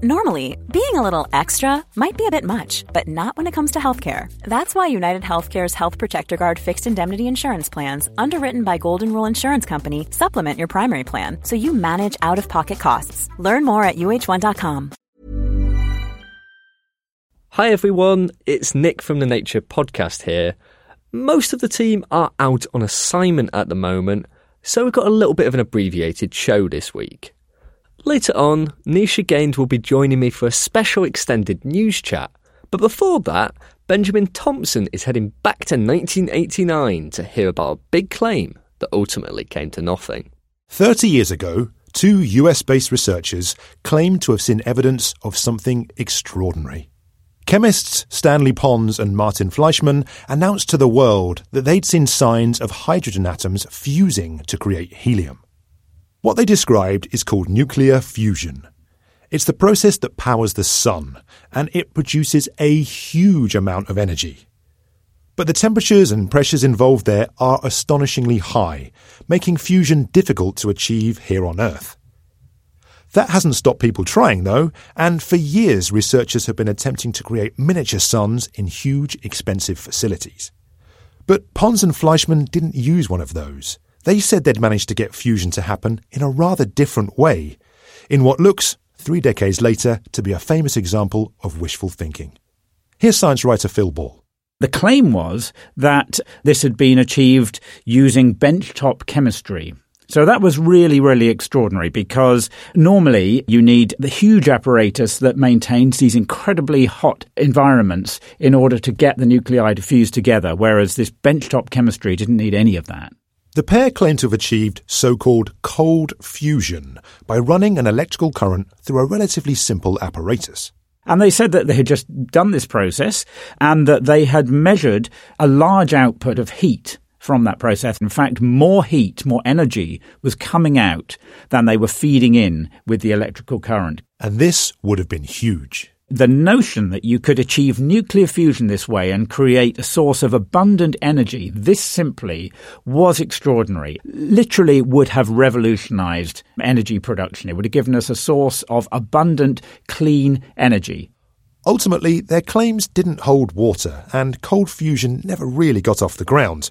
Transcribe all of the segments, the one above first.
Normally, being a little extra might be a bit much, but not when it comes to healthcare. That's why United Healthcare's Health Protector Guard fixed indemnity insurance plans, underwritten by Golden Rule Insurance Company, supplement your primary plan so you manage out-of-pocket costs. Learn more at uh1.com. Hi everyone, it's Nick from the Nature Podcast here. Most of the team are out on assignment at the moment, so we've got a little bit of an abbreviated show this week. Later on, Nisha Gaind will be joining me for a special extended news chat, but before that, Benjamin Thompson is heading back to 1989 to hear about a big claim that ultimately came to nothing. 30 years ago, two US based researchers claimed to have seen evidence of something extraordinary. Chemists Stanley Pons and Martin Fleischmann announced to the world that they'd seen signs of hydrogen atoms fusing to create helium. What they described is called nuclear fusion. It's the process that powers the sun, and it produces a huge amount of energy. But the temperatures and pressures involved there are astonishingly high, making fusion difficult to achieve here on Earth. That hasn't stopped people trying, though, and for years researchers have been attempting to create miniature suns in huge, expensive facilities. But Pons and Fleischmann didn't use one of those. They said they'd managed to get fusion to happen in a rather different way, in what looks, three decades later, to be a famous example of wishful thinking. Here's science writer Phil Ball. The claim was that this had been achieved using benchtop chemistry. So that was really, really extraordinary because normally you need the huge apparatus that maintains these incredibly hot environments in order to get the nuclei to fuse together, whereas this benchtop chemistry didn't need any of that. The pair claim to have achieved so called cold fusion by running an electrical current through a relatively simple apparatus. And they said that they had just done this process and that they had measured a large output of heat from that process. In fact, more heat, more energy was coming out than they were feeding in with the electrical current. And this would have been huge. The notion that you could achieve nuclear fusion this way and create a source of abundant energy, this simply was extraordinary. Literally would have revolutionized energy production. It would have given us a source of abundant, clean energy. Ultimately, their claims didn't hold water, and cold fusion never really got off the ground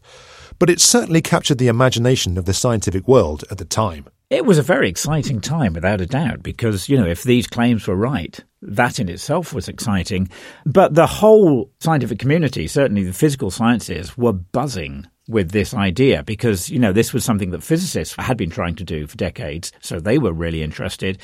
but it certainly captured the imagination of the scientific world at the time. It was a very exciting time, without a doubt, because, you know, if these claims were right, that in itself was exciting. But the whole scientific community, certainly the physical sciences, were buzzing with this idea because, you know, this was something that physicists had been trying to do for decades. So they were really interested.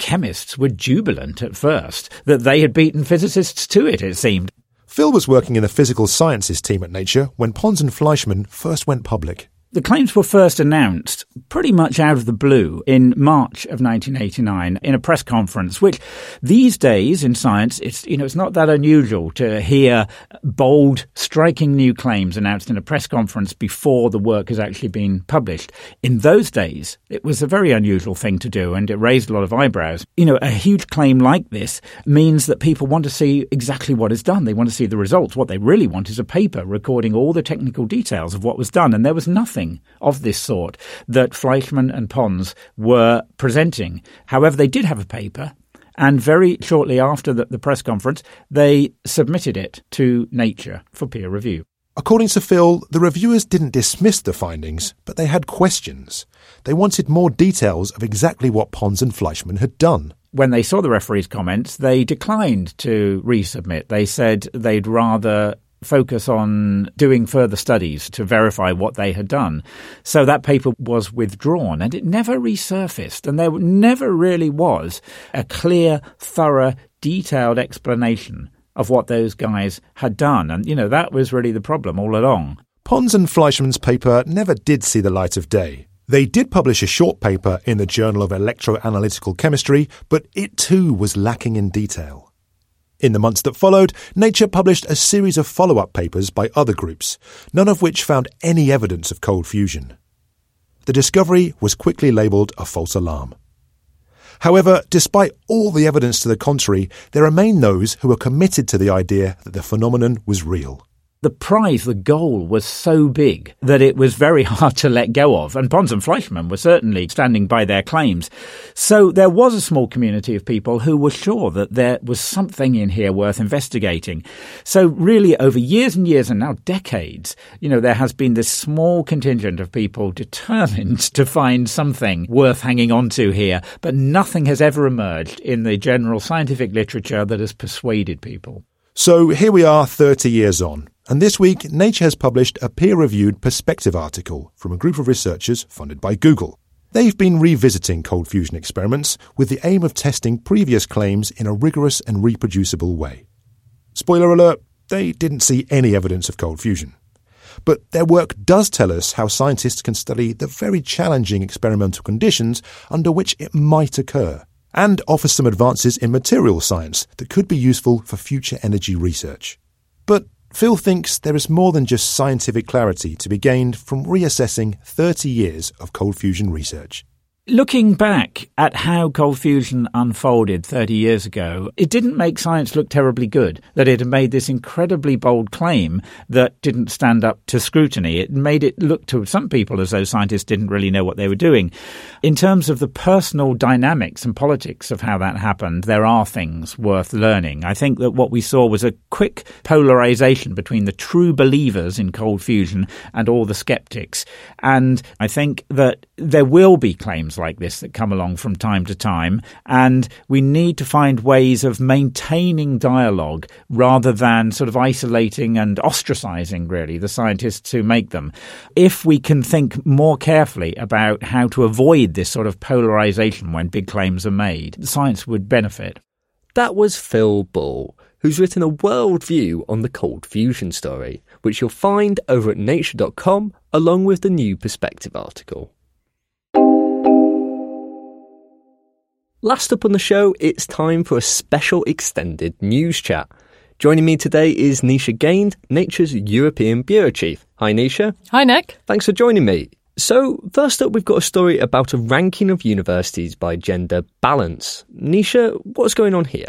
Chemists were jubilant at first that they had beaten physicists to it, it seemed. Phil was working in the physical sciences team at Nature when Pons and Fleischmann first went public. The claims were first announced pretty much out of the blue in March of 1989 in a press conference, which these days in science, it's, you know, it's not that unusual to hear bold, striking new claims announced in a press conference before the work has actually been published. In those days, it was a very unusual thing to do and it raised a lot of eyebrows. You know, a huge claim like this means that people want to see exactly what is done. They want to see the results. What they really want is a paper recording all the technical details of what was done. And there was nothing nothing of this sort that Fleischmann and Pons were presenting. However, they did have a paper and very shortly after the, the, press conference, they submitted it to Nature for peer review. According to Phil, the reviewers didn't dismiss the findings, but they had questions. They wanted more details of exactly what Pons and Fleischmann had done. When they saw the referee's comments, they declined to resubmit. They said they'd rather focus on doing further studies to verify what they had done. So that paper was withdrawn and it never resurfaced. And there never really was a clear, thorough, detailed explanation of what those guys had done. And, you know, that was really the problem all along. Pons and Fleischmann's paper never did see the light of day. They did publish a short paper in the Journal of Electroanalytical Chemistry, but it too was lacking in detail. In the months that followed, Nature published a series of follow up papers by other groups, none of which found any evidence of cold fusion. The discovery was quickly labelled a false alarm. However, despite all the evidence to the contrary, there remain those who are committed to the idea that the phenomenon was real the prize, the goal, was so big that it was very hard to let go of. And Pons and Fleischmann were certainly standing by their claims. So there was a small community of people who were sure that there was something in here worth investigating. So really, over years and years and now decades, you know, there has been this small contingent of people determined to find something worth hanging on to here, but nothing has ever emerged in the general scientific literature that has persuaded people. So here we are 30 years on. And this week, Nature has published a peer reviewed perspective article from a group of researchers funded by Google. They've been revisiting cold fusion experiments with the aim of testing previous claims in a rigorous and reproducible way. Spoiler alert, they didn't see any evidence of cold fusion. But their work does tell us how scientists can study the very challenging experimental conditions under which it might occur, and offer some advances in material science that could be useful for future energy research. But Phil thinks there is more than just scientific clarity to be gained from reassessing 30 years of cold fusion research. Looking back at how cold fusion unfolded 30 years ago, it didn't make science look terribly good that it had made this incredibly bold claim that didn't stand up to scrutiny. It made it look to some people as though scientists didn't really know what they were doing. In terms of the personal dynamics and politics of how that happened, there are things worth learning. I think that what we saw was a quick polarization between the true believers in cold fusion and all the skeptics. And I think that there will be claims like this that come along from time to time, and we need to find ways of maintaining dialogue rather than sort of isolating and ostracizing, really, the scientists who make them. If we can think more carefully about how to avoid this sort of polarization when big claims are made, science would benefit. That was Phil Ball who's written a worldview on the cold fusion story, which you'll find over at nature.com along with the new perspective article. Last up on the show, it's time for a special extended news chat. Joining me today is Nisha Gaind, Nature's European Bureau Chief. Hi, Nisha. Hi, Nick. Thanks for joining me. So, first up, we've got a story about a ranking of universities by gender balance. Nisha, what's going on here?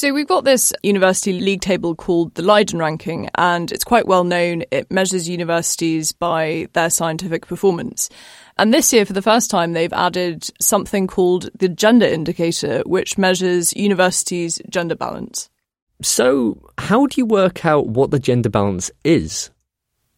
So we've got this university league table called the Leiden ranking, and it's quite well known. It measures universities by their scientific performance. And this year, for the first time, they've added something called the gender indicator, which measures universities' gender balance. So, how do you work out what the gender balance is?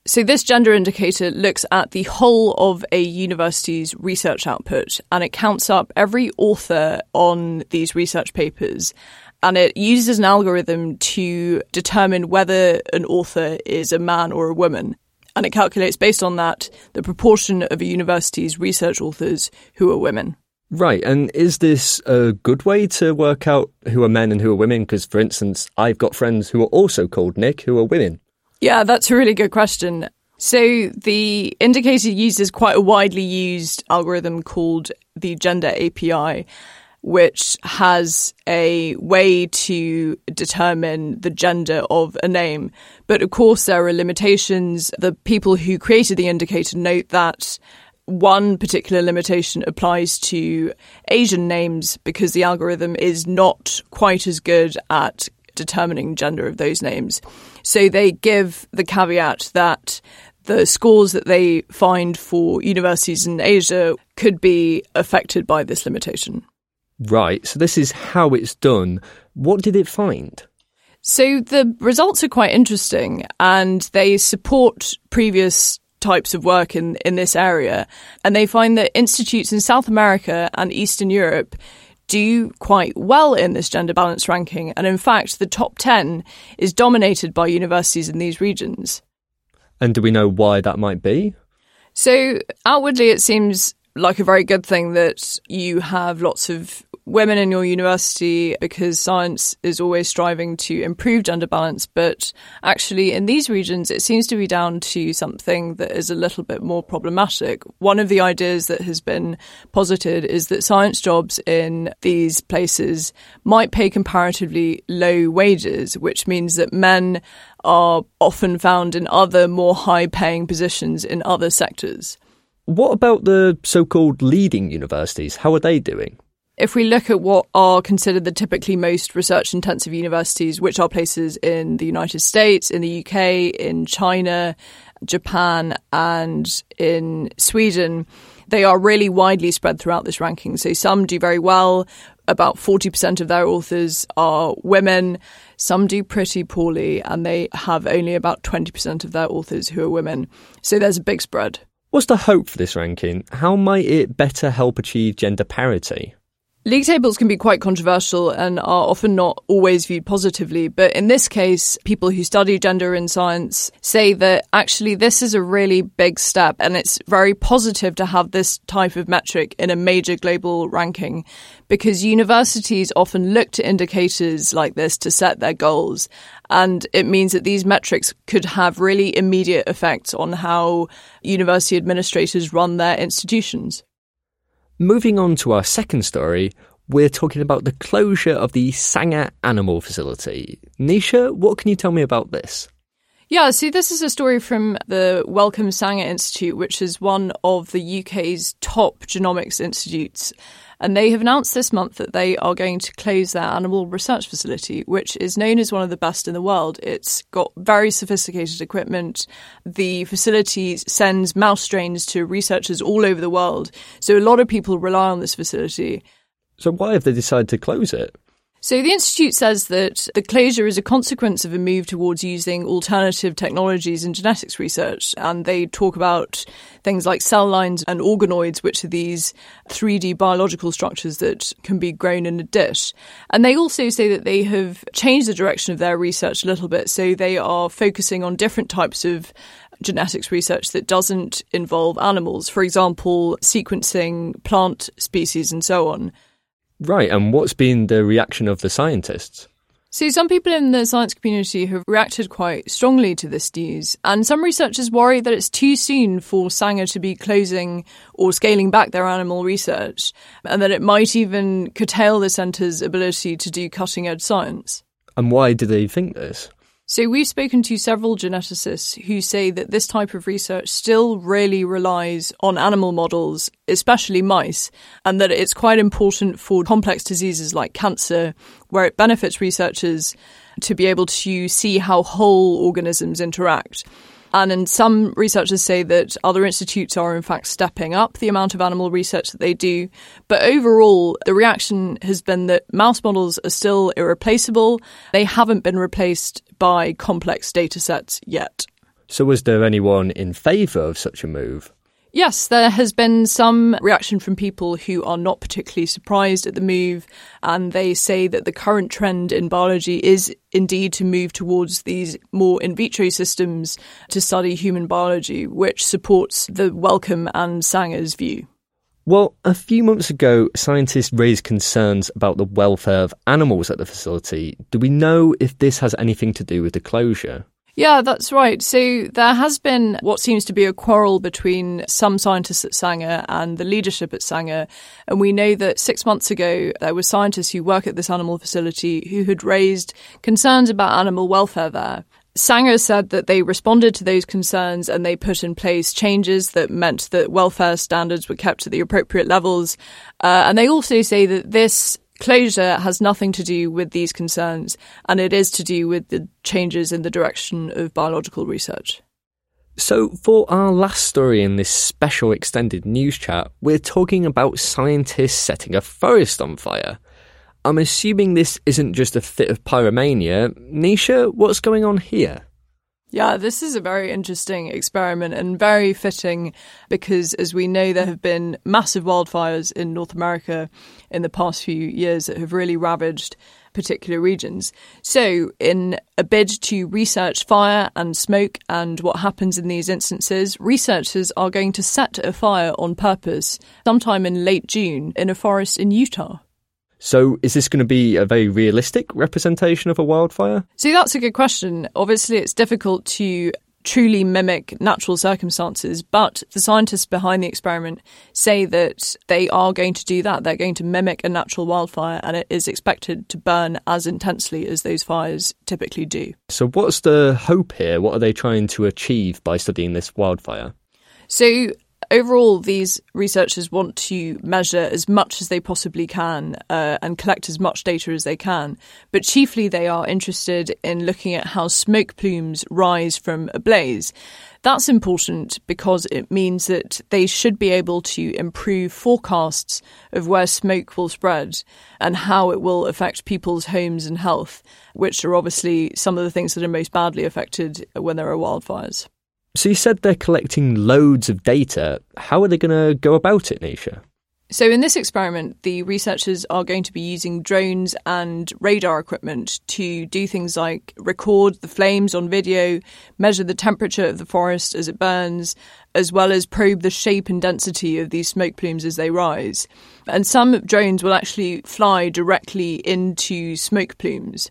So, this gender indicator looks at the whole of a university's research output and it counts up every author on these research papers. And it uses an algorithm to determine whether an author is a man or a woman and it calculates based on that the proportion of a university's research authors who are women. Right, and is this a good way to work out who are men and who are women? Because, for instance, I've got friends who are also called Nick who are women. Yeah, that's a really good question. So, the indicator uses quite a widely used algorithm called the Gender API which has a way to determine the gender of a name. But of course, there are limitations. The people who created the indicator note that one particular limitation applies to Asian names because the algorithm is not quite as good at determining gender of those names. So they give the caveat that the scores that they find for universities in Asia could be affected by this limitation. Right, so this is how it's done. What did it find? So the results are quite interesting and they support previous types of work in, in this area. And they find that institutes in South America and Eastern Europe do quite well in this gender balance ranking. And in fact, the top 10 is dominated by universities in these regions. And do we know why that might be? So, outwardly, it seems like a very good thing that you have lots of women in your university because science is always striving to improve gender balance. But actually, in these regions, it seems to be down to something that is a little bit more problematic. One of the ideas that has been posited is that science jobs in these places might pay comparatively low wages, which means that men are often found in other more high paying positions in other sectors. What about the so called leading universities? How are they doing? If we look at what are considered the typically most research intensive universities, which are places in the United States, in the UK, in China, Japan, and in Sweden, they are really widely spread throughout this ranking. So some do very well. About 40% of their authors are women. Some do pretty poorly, and they have only about 20% of their authors who are women. So there's a big spread. What's the hope for this ranking? How might it better help achieve gender parity? League tables can be quite controversial and are often not always viewed positively. But in this case, people who study gender in science say that actually this is a really big step and it's very positive to have this type of metric in a major global ranking because universities often look to indicators like this to set their goals. And it means that these metrics could have really immediate effects on how university administrators run their institutions. Moving on to our second story, we're talking about the closure of the Sanger Animal Facility. Nisha, what can you tell me about this? Yeah, so this is a story from the Wellcome Sanger Institute, which is one of the UK's top genomics institutes. And they have announced this month that they are going to close their animal research facility, which is known as one of the best in the world. It's got very sophisticated equipment. The facility sends mouse strains to researchers all over the world. So a lot of people rely on this facility. So, why have they decided to close it? So the Institute says that the closure is a consequence of a move towards using alternative technologies in genetics research. And they talk about things like cell lines and organoids, which are these 3D biological structures that can be grown in a dish. And they also say that they have changed the direction of their research a little bit. So they are focusing on different types of genetics research that doesn't involve animals, for example, sequencing plant species and so on. Right, and what's been the reaction of the scientists? So, some people in the science community have reacted quite strongly to this news, and some researchers worry that it's too soon for Sanger to be closing or scaling back their animal research, and that it might even curtail the centre's ability to do cutting edge science. And why do they think this? So, we've spoken to several geneticists who say that this type of research still really relies on animal models, especially mice, and that it's quite important for complex diseases like cancer, where it benefits researchers to be able to see how whole organisms interact. And in some researchers say that other institutes are in fact stepping up the amount of animal research that they do. But overall, the reaction has been that mouse models are still irreplaceable. They haven't been replaced by complex data sets yet. So, was there anyone in favour of such a move? Yes, there has been some reaction from people who are not particularly surprised at the move, and they say that the current trend in biology is indeed to move towards these more in vitro systems to study human biology, which supports the Wellcome and Sanger's view. Well, a few months ago, scientists raised concerns about the welfare of animals at the facility. Do we know if this has anything to do with the closure? Yeah, that's right. So there has been what seems to be a quarrel between some scientists at Sanger and the leadership at Sanger. And we know that six months ago, there were scientists who work at this animal facility who had raised concerns about animal welfare there. Sanger said that they responded to those concerns and they put in place changes that meant that welfare standards were kept at the appropriate levels. Uh, and they also say that this Closure has nothing to do with these concerns, and it is to do with the changes in the direction of biological research. So, for our last story in this special extended news chat, we're talking about scientists setting a forest on fire. I'm assuming this isn't just a fit of pyromania. Nisha, what's going on here? Yeah, this is a very interesting experiment and very fitting because, as we know, there have been massive wildfires in North America in the past few years that have really ravaged particular regions. So, in a bid to research fire and smoke and what happens in these instances, researchers are going to set a fire on purpose sometime in late June in a forest in Utah. So, is this going to be a very realistic representation of a wildfire? So, that's a good question. Obviously, it's difficult to truly mimic natural circumstances, but the scientists behind the experiment say that they are going to do that. They're going to mimic a natural wildfire, and it is expected to burn as intensely as those fires typically do. So, what's the hope here? What are they trying to achieve by studying this wildfire? So, overall, these researchers want to measure as much as they possibly can uh, and collect as much data as they can. But chiefly, they are interested in looking at how smoke plumes rise from a blaze. That's important because it means that they should be able to improve forecasts of where smoke will spread and how it will affect people's homes and health, which are obviously some of the things that are most badly affected when there are wildfires. So you said they're collecting loads of data. How are they going to go about it, Nisha? So, in this experiment, the researchers are going to be using drones and radar equipment to do things like record the flames on video, measure the temperature of the forest as it burns, as well as probe the shape and density of these smoke plumes as they rise. And some drones will actually fly directly into smoke plumes.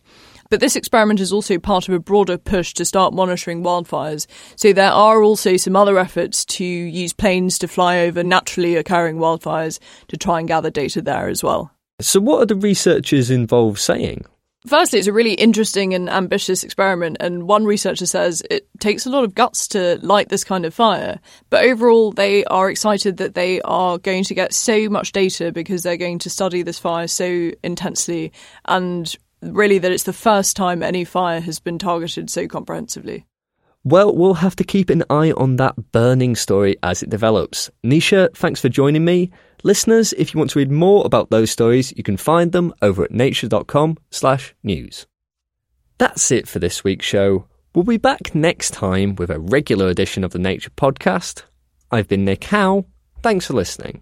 But this experiment is also part of a broader push to start monitoring wildfires. So there are also some other efforts to use planes to fly over naturally occurring wildfires to try and gather data there as well. So, what are the researchers involved saying? Firstly, it's a really interesting and ambitious experiment, and one researcher says it takes a lot of guts to light this kind of fire. But overall, they are excited that they are going to get so much data because they're going to study this fire so intensely and really that it's the first time any fire has been targeted so comprehensively. Well, we'll have to keep an eye on that burning story as it develops. Nisha, thanks for joining me. Listeners, if you want to read more about those stories, you can find them over at nature.com slash news. That's it for this week's show. We'll be back next time with a regular edition of the Nature Podcast. I've been Nick Howe. Thanks for listening.